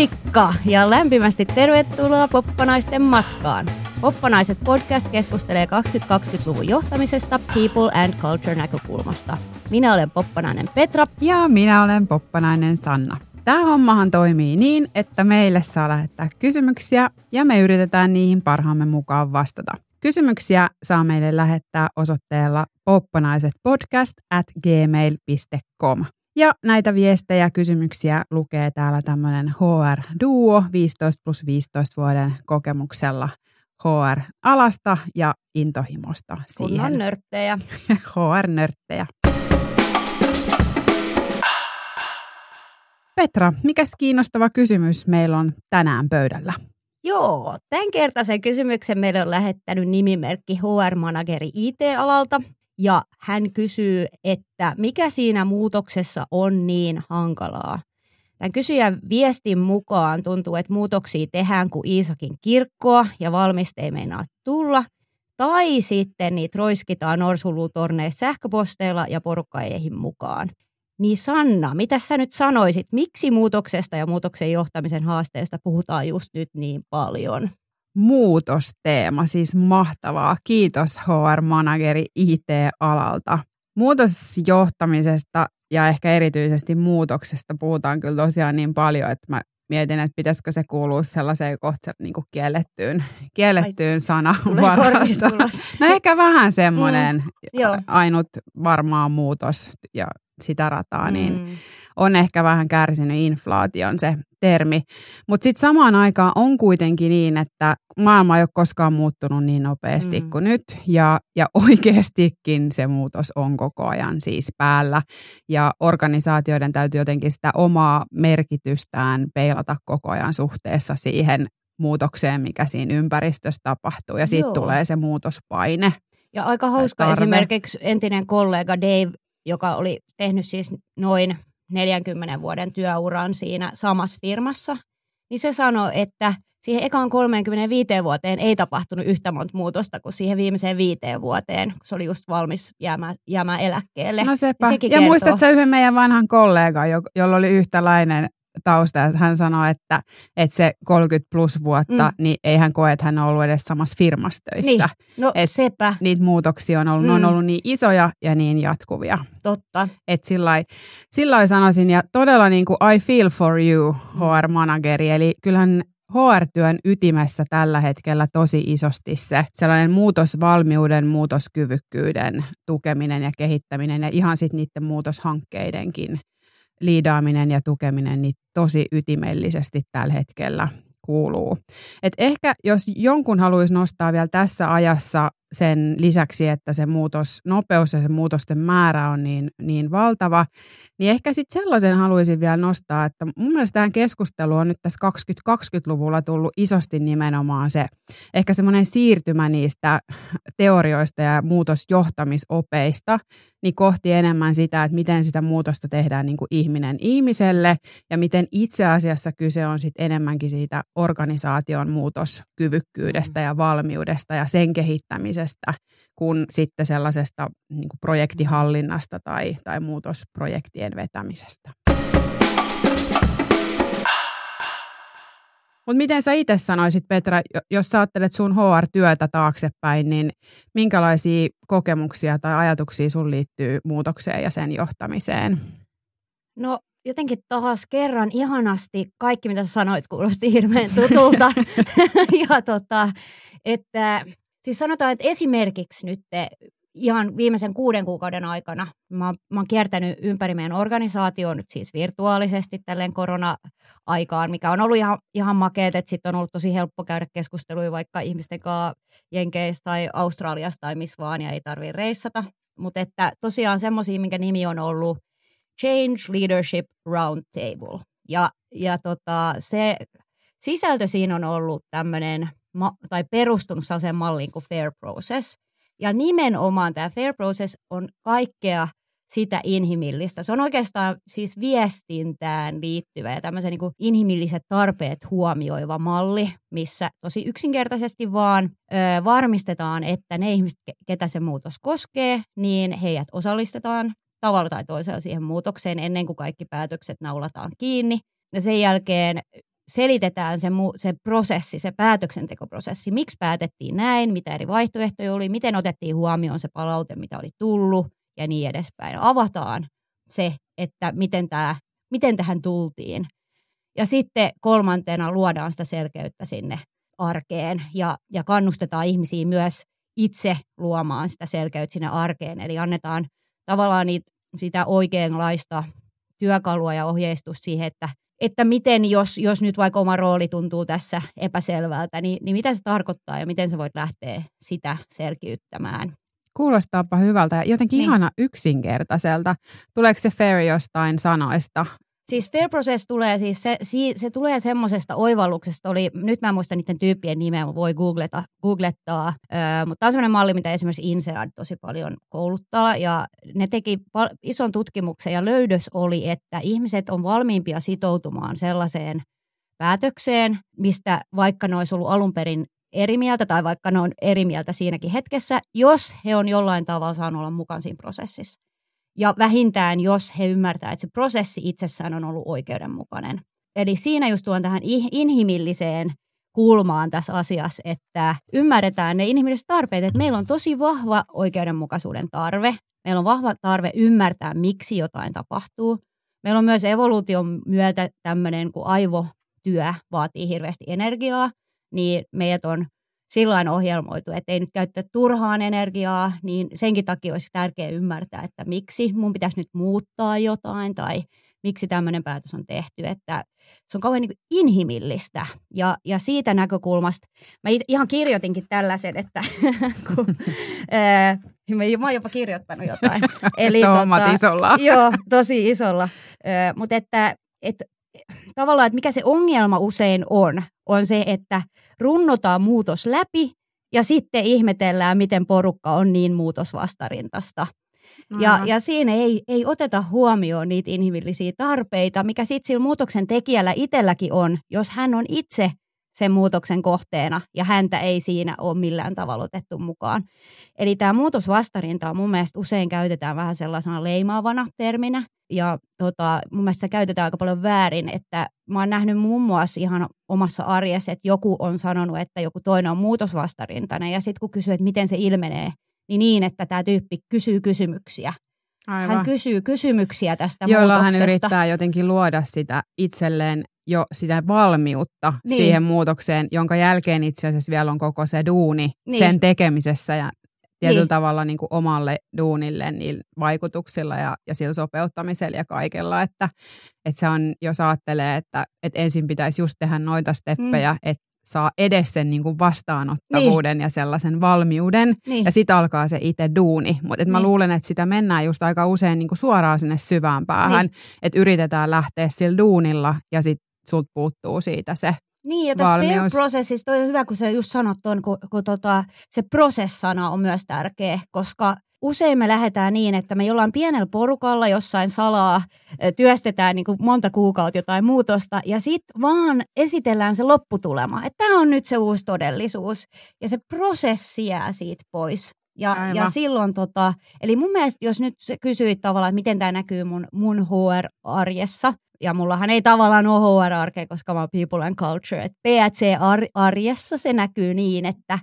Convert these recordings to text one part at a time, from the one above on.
Moikka ja lämpimästi tervetuloa Poppanaisten matkaan. Poppanaiset podcast keskustelee 2020-luvun johtamisesta people and culture näkökulmasta. Minä olen Poppanainen Petra. Ja minä olen Poppanainen Sanna. Tämä hommahan toimii niin, että meille saa lähettää kysymyksiä ja me yritetään niihin parhaamme mukaan vastata. Kysymyksiä saa meille lähettää osoitteella poppanaisetpodcast at gmail.com. Ja näitä viestejä ja kysymyksiä lukee täällä tämmöinen HR-duo 15 plus 15 vuoden kokemuksella HR-alasta ja intohimosta siihen. Kunnon nörttejä. HR-nörttejä. Petra, mikä kiinnostava kysymys meillä on tänään pöydällä? Joo, tämän kertaisen kysymyksen meille on lähettänyt nimimerkki HR-manageri IT-alalta. Ja hän kysyy, että mikä siinä muutoksessa on niin hankalaa. Tämän kysyjän viestin mukaan tuntuu, että muutoksia tehdään kuin Iisakin kirkkoa ja valmiste ei meinaa tulla. Tai sitten niitä roiskitaan norsulutorneista sähköposteilla ja porukka mukaan. Niin Sanna, mitä sä nyt sanoisit, miksi muutoksesta ja muutoksen johtamisen haasteesta puhutaan just nyt niin paljon? Muutosteema, siis mahtavaa. Kiitos HR-manageri IT-alalta. Muutosjohtamisesta ja ehkä erityisesti muutoksesta puhutaan kyllä tosiaan niin paljon, että mä mietin, että pitäisikö se kuulua sellaiseen kohtaan niin kuin kiellettyyn, kiellettyyn sanavarasta. No ehkä vähän semmoinen mm, ainut varmaan muutos ja sitä rataa, niin mm. on ehkä vähän kärsinyt inflaation se termi. Mutta sitten samaan aikaan on kuitenkin niin, että maailma ei ole koskaan muuttunut niin nopeasti mm. kuin nyt. Ja, ja oikeastikin se muutos on koko ajan siis päällä. Ja organisaatioiden täytyy jotenkin sitä omaa merkitystään peilata koko ajan suhteessa siihen muutokseen, mikä siinä ympäristössä tapahtuu. Ja sitten tulee se muutospaine. Ja aika hauska esimerkiksi entinen kollega Dave, joka oli tehnyt siis noin 40 vuoden työuran siinä samassa firmassa, niin se sanoi, että siihen ekaan 35 vuoteen ei tapahtunut yhtä monta muutosta kuin siihen viimeiseen viiteen vuoteen, kun se oli just valmis jäämään, jäämään eläkkeelle. No sepä. Ja, ja muistatko yhden meidän vanhan kollega, jolla oli yhtälainen tausta, että hän sanoi, että, että se 30 plus vuotta, mm. niin ei hän koe, että hän on ollut edes samassa firmassa töissä. Niin. No Et sepä. Niitä muutoksia on ollut, mm. ne on mm. ollut niin isoja ja niin jatkuvia. Totta. Että sillä sanoisin, ja todella niin kuin I feel for you, HR-manageri, eli kyllähän HR-työn ytimessä tällä hetkellä tosi isosti se sellainen muutosvalmiuden, muutoskyvykkyyden tukeminen ja kehittäminen ja ihan sitten niiden muutoshankkeidenkin liidaaminen ja tukeminen niin tosi ytimellisesti tällä hetkellä kuuluu. Et ehkä jos jonkun haluaisi nostaa vielä tässä ajassa sen lisäksi, että se muutos, nopeus ja se muutosten määrä on niin, niin valtava, niin ehkä sitten sellaisen haluaisin vielä nostaa, että mun mielestä tähän keskusteluun on nyt tässä 2020-luvulla tullut isosti nimenomaan se, ehkä semmoinen siirtymä niistä teorioista ja muutosjohtamisopeista, niin kohti enemmän sitä, että miten sitä muutosta tehdään niin kuin ihminen ihmiselle ja miten itse asiassa kyse on sitten enemmänkin siitä organisaation muutoskyvykkyydestä ja valmiudesta ja sen kehittämisestä kuin sitten sellaisesta niin kuin projektihallinnasta tai, tai muutosprojektien vetämisestä. Mutta miten sä itse sanoisit, Petra, jos sä ajattelet sun HR-työtä taaksepäin, niin minkälaisia kokemuksia tai ajatuksia sun liittyy muutokseen ja sen johtamiseen? No jotenkin taas kerran ihanasti kaikki, mitä sä sanoit, kuulosti hirveän tutulta. ja tota, että siis sanotaan, että esimerkiksi nyt ihan viimeisen kuuden kuukauden aikana mä, mä oon kiertänyt ympäri meidän organisaatioon nyt siis virtuaalisesti tälleen korona-aikaan, mikä on ollut ihan, ihan makeet, että sitten on ollut tosi helppo käydä keskusteluja vaikka ihmisten kanssa Jenkeistä tai Australiasta tai missä vaan ja ei tarvitse reissata. Mutta että tosiaan semmoisia, minkä nimi on ollut Change Leadership Roundtable. Ja, ja tota, se sisältö siinä on ollut tämmöinen, tai perustunut sellaiseen malliin kuin Fair Process – ja nimenomaan tämä Fair Process on kaikkea sitä inhimillistä. Se on oikeastaan siis viestintään liittyvä ja tämmöisen niin inhimilliset tarpeet huomioiva malli, missä tosi yksinkertaisesti vaan ö, varmistetaan, että ne ihmiset, ketä se muutos koskee, niin heidät osallistetaan tavalla tai toisella siihen muutokseen ennen kuin kaikki päätökset naulataan kiinni. Ja sen jälkeen selitetään se, se prosessi, se päätöksentekoprosessi, miksi päätettiin näin, mitä eri vaihtoehtoja oli, miten otettiin huomioon se palaute, mitä oli tullut ja niin edespäin. Avataan se, että miten, tämä, miten tähän tultiin. Ja sitten kolmantena luodaan sitä selkeyttä sinne arkeen ja, ja kannustetaan ihmisiä myös itse luomaan sitä selkeyttä sinne arkeen. Eli annetaan tavallaan niitä, sitä oikeanlaista työkalua ja ohjeistusta siihen, että, että miten, jos, jos nyt vaikka oma rooli tuntuu tässä epäselvältä, niin, niin mitä se tarkoittaa ja miten sä voit lähteä sitä selkiyttämään. Kuulostaapa hyvältä ja jotenkin niin. ihana yksinkertaiselta. Tuleeko se fair jostain sanoista? Siis Fair Process tulee siis, se, se tulee semmoisesta oivalluksesta, oli, nyt mä en muista niiden tyyppien nimeä, voi googleta, googlettaa, öö, mutta tämä on semmoinen malli, mitä esimerkiksi INSEAD tosi paljon kouluttaa, ja ne teki pal- ison tutkimuksen, ja löydös oli, että ihmiset on valmiimpia sitoutumaan sellaiseen päätökseen, mistä vaikka ne olisi ollut alun perin eri mieltä, tai vaikka ne on eri mieltä siinäkin hetkessä, jos he on jollain tavalla saanut olla mukaan siinä prosessissa. Ja vähintään, jos he ymmärtävät, että se prosessi itsessään on ollut oikeudenmukainen. Eli siinä just tuon tähän inhimilliseen kulmaan tässä asiassa, että ymmärretään ne inhimilliset tarpeet, että meillä on tosi vahva oikeudenmukaisuuden tarve. Meillä on vahva tarve ymmärtää, miksi jotain tapahtuu. Meillä on myös evoluution myötä tämmöinen, kun aivotyö vaatii hirveästi energiaa, niin meidät on silloin ohjelmoitu, että ei nyt käyttää turhaan energiaa, niin senkin takia olisi tärkeää ymmärtää, että miksi mun pitäisi nyt muuttaa jotain tai miksi tämmöinen päätös on tehty, että se on kauhean niin inhimillistä. Ja, ja siitä näkökulmasta, mä ihan kirjoitinkin tällaisen, että kun, ää, mä oon jopa kirjoittanut jotain. Eli tota, isolla. Joo, tosi isolla. Mutta että, että tavallaan, että mikä se ongelma usein on, on se, että runnotaan muutos läpi ja sitten ihmetellään, miten porukka on niin muutosvastarintasta. Ja, ja siinä ei, ei oteta huomioon niitä inhimillisiä tarpeita, mikä sitten sillä muutoksen tekijällä itselläkin on, jos hän on itse sen muutoksen kohteena ja häntä ei siinä ole millään tavalla otettu mukaan. Eli tämä muutosvastarinta on mun mielestä usein käytetään vähän sellaisena leimaavana terminä ja tota, mun mielestä se käytetään aika paljon väärin, että mä oon nähnyt muun muassa ihan omassa arjessa, että joku on sanonut, että joku toinen on muutosvastarintainen ja sitten kun kysyy, että miten se ilmenee, niin niin, että tämä tyyppi kysyy kysymyksiä. Aivan. Hän kysyy kysymyksiä tästä Jolla muutoksesta. hän yrittää jotenkin luoda sitä itselleen jo sitä valmiutta niin. siihen muutokseen, jonka jälkeen itse asiassa vielä on koko se duuni niin. sen tekemisessä ja tietyllä niin. tavalla niin kuin omalle duunille niin vaikutuksilla ja, ja sillä sopeuttamisella ja kaikella, että, että se on, jos ajattelee, että, että ensin pitäisi just tehdä noita steppejä, mm. että saa edes sen niin kuin vastaanottavuuden niin. ja sellaisen valmiuden, niin. ja sitten alkaa se itse duuni. Mutta niin. mä luulen, että sitä mennään just aika usein niin kuin suoraan sinne syvään päähän, niin. että yritetään lähteä sillä duunilla, ja sitten sulta puuttuu siitä se niin, ja tässä fail-prosessissa on hyvä, kun se just sanot on, kun, kun tota, se prosessana on myös tärkeä, koska usein me lähdetään niin, että me jollain pienellä porukalla jossain salaa työstetään niin kuin monta kuukautta jotain muutosta ja sitten vaan esitellään se lopputulema, että tämä on nyt se uusi todellisuus ja se prosessi jää siitä pois. Ja, ja silloin, tota, eli mun mielestä, jos nyt kysyit tavallaan, että miten tämä näkyy mun, mun HR-arjessa, ja mullahan ei tavallaan ole HR-arkea, koska mä oon people and culture. PHC-arjessa se näkyy niin, että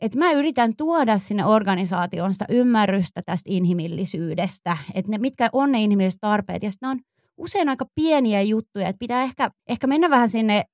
et mä yritän tuoda sinne organisaatioon sitä ymmärrystä tästä inhimillisyydestä, että ne, mitkä on ne inhimilliset tarpeet. Ja ne on usein aika pieniä juttuja, että pitää ehkä, ehkä mennä vähän sinne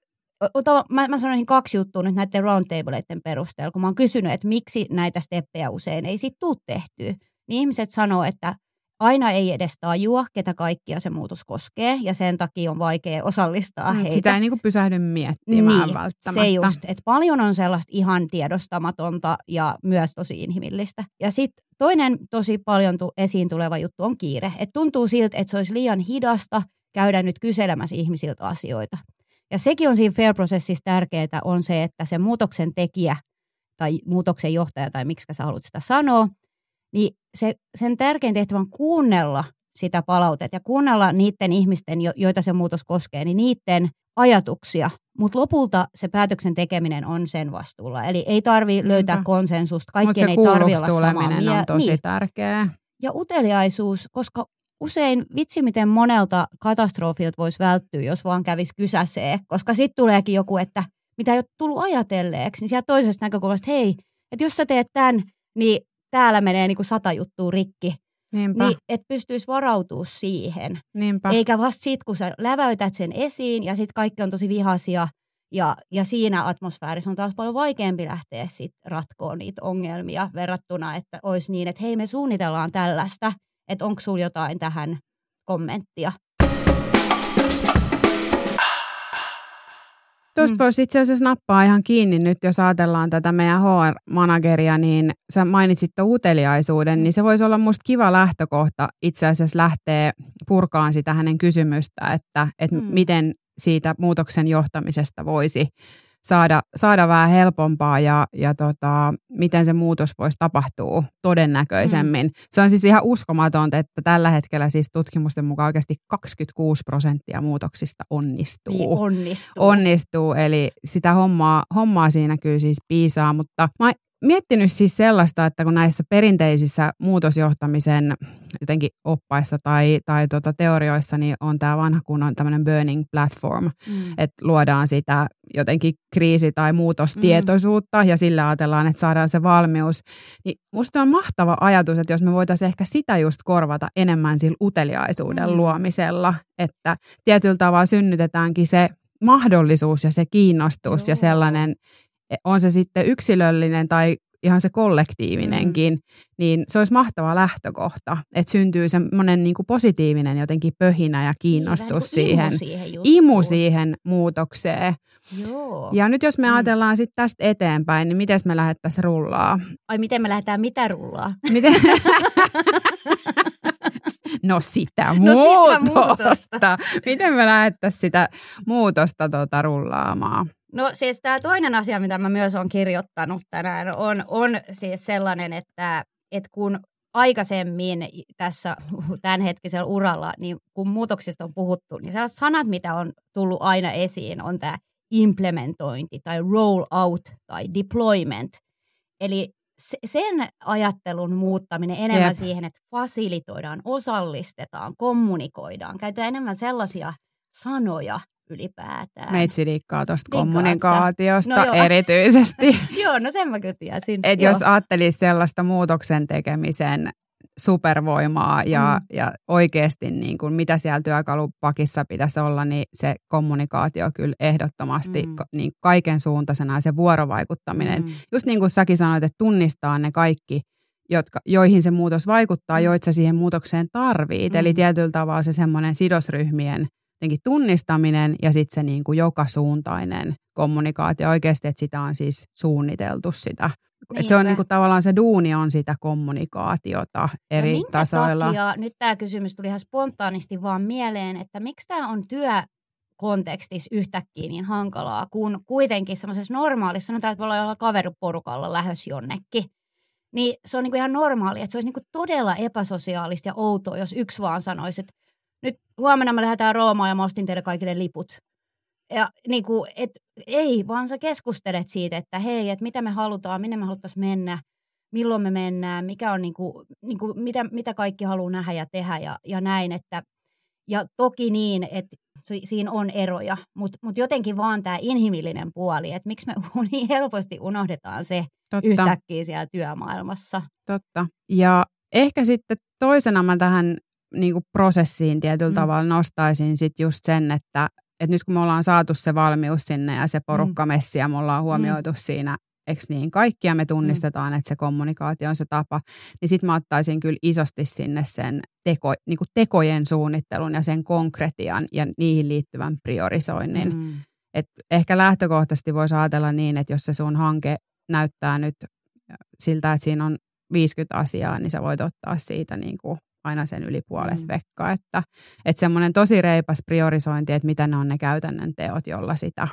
Ota, mä, mä sanoisin kaksi juttua nyt näiden roundtableiden perusteella, kun mä oon kysynyt, että miksi näitä steppejä usein ei sit tuu tehtyä. Niin ihmiset sanoo, että aina ei edes tajua, ketä kaikkia se muutos koskee, ja sen takia on vaikea osallistaa mm, heitä. Sitä ei niin pysähdy miettimään niin, välttämättä. se just, että paljon on sellaista ihan tiedostamatonta ja myös tosi inhimillistä. Ja sitten toinen tosi paljon tu- esiin tuleva juttu on kiire. Et tuntuu siltä, että se olisi liian hidasta käydä nyt kyselemässä ihmisiltä asioita. Ja sekin on siinä fair-prosessissa tärkeää, on se, että se muutoksen tekijä tai muutoksen johtaja tai miksi sä haluat sitä sanoa, niin se, sen tärkein tehtävä on kuunnella sitä palautetta ja kuunnella niiden ihmisten, joita se muutos koskee, niin niiden ajatuksia. Mutta lopulta se päätöksen tekeminen on sen vastuulla. Eli ei tarvi löytää Niinpä. konsensusta, kaikkien ei tarvi olla samaa mieltä. on tosi niin. tärkeää. Ja uteliaisuus, koska usein vitsi miten monelta katastrofilta voisi välttyä, jos vaan kävisi kysäsee, koska sitten tuleekin joku, että mitä ei ole tullut ajatelleeksi, niin sieltä toisesta näkökulmasta, hei, että jos sä teet tämän, niin täällä menee niin kuin sata juttua rikki. Niinpä. Niin, että pystyisi varautumaan siihen. Niinpä. Eikä vasta sit, kun sä läväytät sen esiin ja sitten kaikki on tosi vihaisia ja, ja siinä atmosfäärissä on taas paljon vaikeampi lähteä sit ratkoon niitä ongelmia verrattuna, että olisi niin, että hei me suunnitellaan tällaista, että onko sulla jotain tähän kommenttia. Tuosta mm. voisi itse asiassa nappaa ihan kiinni nyt, jos ajatellaan tätä meidän HR-manageria, niin sä mainitsit uteliaisuuden, niin se voisi olla musta kiva lähtökohta itse asiassa lähteä purkaan sitä hänen kysymystä, että, että mm. miten siitä muutoksen johtamisesta voisi saada, saada vähän helpompaa ja, ja tota, miten se muutos voisi tapahtua todennäköisemmin. Mm. Se on siis ihan uskomatonta, että tällä hetkellä siis tutkimusten mukaan oikeasti 26 prosenttia muutoksista onnistuu. Niin onnistuu. Onnistuu, eli sitä hommaa, hommaa siinä kyllä siis piisaa, mutta mä miettinyt siis sellaista, että kun näissä perinteisissä muutosjohtamisen jotenkin oppaissa tai, tai tuota teorioissa, niin on tämä vanha kunnon tämmöinen burning platform, mm. että luodaan sitä jotenkin kriisi- tai muutostietoisuutta mm. ja sillä ajatellaan, että saadaan se valmius. Niin musta on mahtava ajatus, että jos me voitaisiin ehkä sitä just korvata enemmän sillä uteliaisuuden mm. luomisella, että tietyllä tavalla synnytetäänkin se mahdollisuus ja se kiinnostus Joo. ja sellainen on se sitten yksilöllinen tai ihan se kollektiivinenkin, mm. niin se olisi mahtava lähtökohta, että syntyy semmoinen niin kuin positiivinen jotenkin pöhinä ja kiinnostus niin, siihen, imu siihen, imu siihen muutokseen. Joo. Ja nyt jos me mm. ajatellaan sitten tästä eteenpäin, niin miten me lähdettäisiin rullaa? Ai miten me lähdetään mitä rullaa? Miten? No sitä muutosta. No sitä muutosta. Miten me lähdettäisiin sitä muutosta tuota rullaamaan? No siis tämä toinen asia, mitä mä myös olen kirjoittanut tänään, on, on siis sellainen, että, että kun aikaisemmin tässä tämänhetkisellä uralla, niin kun muutoksista on puhuttu, niin sellaiset sanat, mitä on tullut aina esiin, on tämä implementointi tai roll out tai deployment. Eli sen ajattelun muuttaminen enemmän Jep. siihen, että fasilitoidaan, osallistetaan, kommunikoidaan, käytetään enemmän sellaisia sanoja, ylipäätään. Meitsi liikkaa tuosta kommunikaatiosta no erityisesti. joo, no sen mä kyllä tiesin. Et jos ajattelisi sellaista muutoksen tekemisen supervoimaa ja, mm. ja oikeasti niin kuin mitä siellä työkalupakissa pitäisi olla, niin se kommunikaatio kyllä ehdottomasti mm. niin kaiken suuntaisena ja se vuorovaikuttaminen. Mm. Just niin kuin säkin sanoit, että tunnistaa ne kaikki, jotka, joihin se muutos vaikuttaa, mm. joita siihen muutokseen tarvit. Mm. Eli tietyllä tavalla se semmoinen sidosryhmien – jotenkin tunnistaminen ja sitten se niin kuin joka suuntainen kommunikaatio oikeasti, että sitä on siis suunniteltu sitä. Että se on niin kuin, tavallaan se duuni on sitä kommunikaatiota eri no tasoilla. Takia, nyt tämä kysymys tuli ihan spontaanisti vaan mieleen, että miksi tämä on työ kontekstissa yhtäkkiä niin hankalaa, kun kuitenkin semmoisessa normaalissa, sanotaan, että me ollaan kaveriporukalla lähös jonnekin, niin se on niin kuin ihan normaali, että se olisi niin kuin todella epäsosiaalista ja outoa, jos yksi vaan sanoisi, että nyt huomenna me lähdetään Roomaan ja mä ostin teille kaikille liput. Ja niin kuin, et, ei, vaan sä keskustelet siitä, että hei, että mitä me halutaan, minne me haluttaisiin mennä, milloin me mennään, mikä on niin kuin, niin kuin, mitä, mitä kaikki haluaa nähdä ja tehdä ja, ja näin. Että, ja toki niin, että siinä on eroja, mutta mut jotenkin vaan tämä inhimillinen puoli, että miksi me niin helposti unohdetaan se Totta. yhtäkkiä siellä työmaailmassa. Totta. Ja ehkä sitten toisena mä tähän niin kuin prosessiin tietyllä mm. tavalla nostaisin sit just sen, että, että nyt kun me ollaan saatu se valmius sinne ja se porukka mm. messi ja me ollaan mm. huomioitu mm. siinä eikö niin, kaikkia me tunnistetaan, mm. että se kommunikaatio on se tapa, niin sitten mä ottaisin kyllä isosti sinne sen teko, niin kuin tekojen suunnittelun ja sen konkretian ja niihin liittyvän priorisoinnin. Mm. Et ehkä lähtökohtaisesti voisi ajatella niin, että jos se sun hanke näyttää nyt siltä, että siinä on 50 asiaa, niin sä voit ottaa siitä niin kuin aina sen yli puolet mm. vekka. Että, että semmoinen tosi reipas priorisointi, että mitä ne on ne käytännön teot, jolla sitä,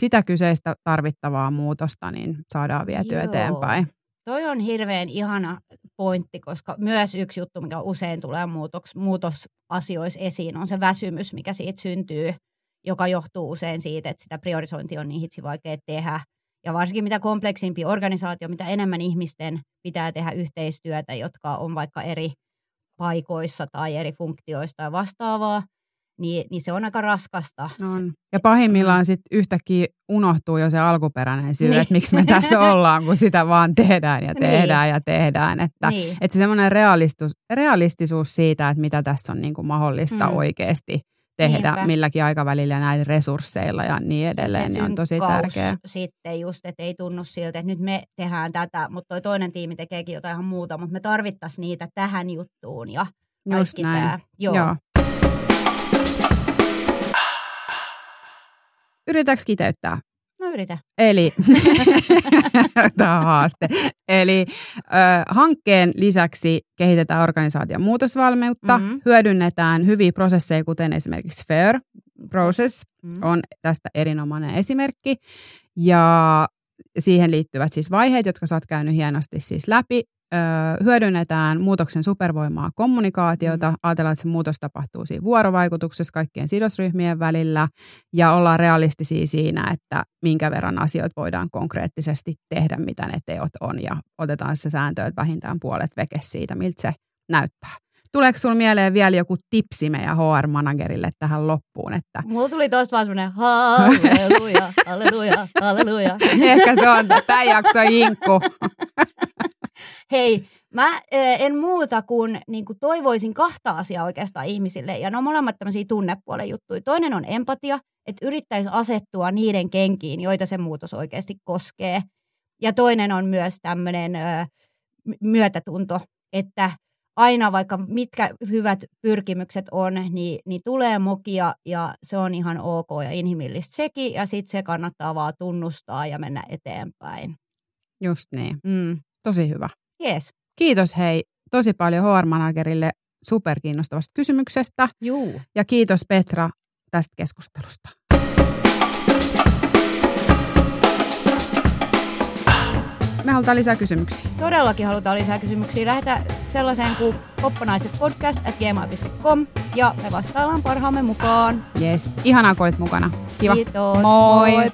sitä kyseistä tarvittavaa muutosta niin saadaan vietyä Joo. eteenpäin. Toi on hirveän ihana pointti, koska myös yksi juttu, mikä usein tulee muutos, muutosasioissa esiin, on se väsymys, mikä siitä syntyy, joka johtuu usein siitä, että sitä priorisointia on niin hitsi vaikea tehdä. Ja varsinkin mitä kompleksimpi organisaatio, mitä enemmän ihmisten pitää tehdä yhteistyötä, jotka on vaikka eri paikoissa tai eri funktioista ja vastaavaa, niin, niin se on aika raskasta. On. Ja pahimmillaan sitten yhtäkkiä unohtuu jo se alkuperäinen syy, niin. että miksi me tässä ollaan, kun sitä vaan tehdään ja niin. tehdään niin. ja tehdään. Että, niin. että se semmoinen realistisuus siitä, että mitä tässä on niin kuin mahdollista mm. oikeasti tehdä Niinpä. milläkin aikavälillä näillä resursseilla ja niin edelleen, niin on tosi tärkeää. sitten just, että ei tunnu siltä, että nyt me tehdään tätä, mutta toi toinen tiimi tekeekin jotain ihan muuta, mutta me tarvittaisiin niitä tähän juttuun ja Just näin. Tämä. Joo. Joo. Yritätkö kiteyttää? Yritä. Eli, tämä on haaste. Eli ö, hankkeen lisäksi kehitetään organisaation muutosvalmiutta, mm-hmm. hyödynnetään hyviä prosesseja, kuten esimerkiksi FAIR Process mm-hmm. on tästä erinomainen esimerkki. Ja siihen liittyvät siis vaiheet, jotka sä oot käynyt hienosti siis läpi hyödynnetään muutoksen supervoimaa kommunikaatiota. Mm. Ajatellaan, että se muutos tapahtuu siinä vuorovaikutuksessa kaikkien sidosryhmien välillä ja ollaan realistisia siinä, että minkä verran asioita voidaan konkreettisesti tehdä, mitä ne teot on ja otetaan se sääntö, että vähintään puolet veke siitä, miltä se näyttää. Tuleeko sinulla mieleen vielä joku tipsi meidän HR-managerille tähän loppuun? Että... Mulla tuli tuosta vaan semmoinen halleluja, halleluja, halleluja. Ehkä se on tämä jakso jinkku. Hei, mä en muuta kuin, niin kuin toivoisin kahta asiaa oikeastaan ihmisille, ja ne on molemmat tämmöisiä tunnepuolen juttuja. Toinen on empatia, että yrittäisi asettua niiden kenkiin, joita se muutos oikeasti koskee. Ja toinen on myös tämmöinen myötätunto, että aina vaikka mitkä hyvät pyrkimykset on, niin, niin tulee mokia ja se on ihan ok ja inhimillistä sekin ja sitten se kannattaa vaan tunnustaa ja mennä eteenpäin. Just niin. Mm. Tosi hyvä. Yes. Kiitos hei tosi paljon HR-managerille superkiinnostavasta kysymyksestä. Juu. Ja kiitos Petra tästä keskustelusta. Me halutaan lisää kysymyksiä. Todellakin halutaan lisää kysymyksiä. Lähetä sellaiseen kuin poppanaisetpodcast.gmail.com ja me vastaillaan parhaamme mukaan. Yes. Ihanaa, kun olit mukana. Kiva. Kiitos. Moi. Moi.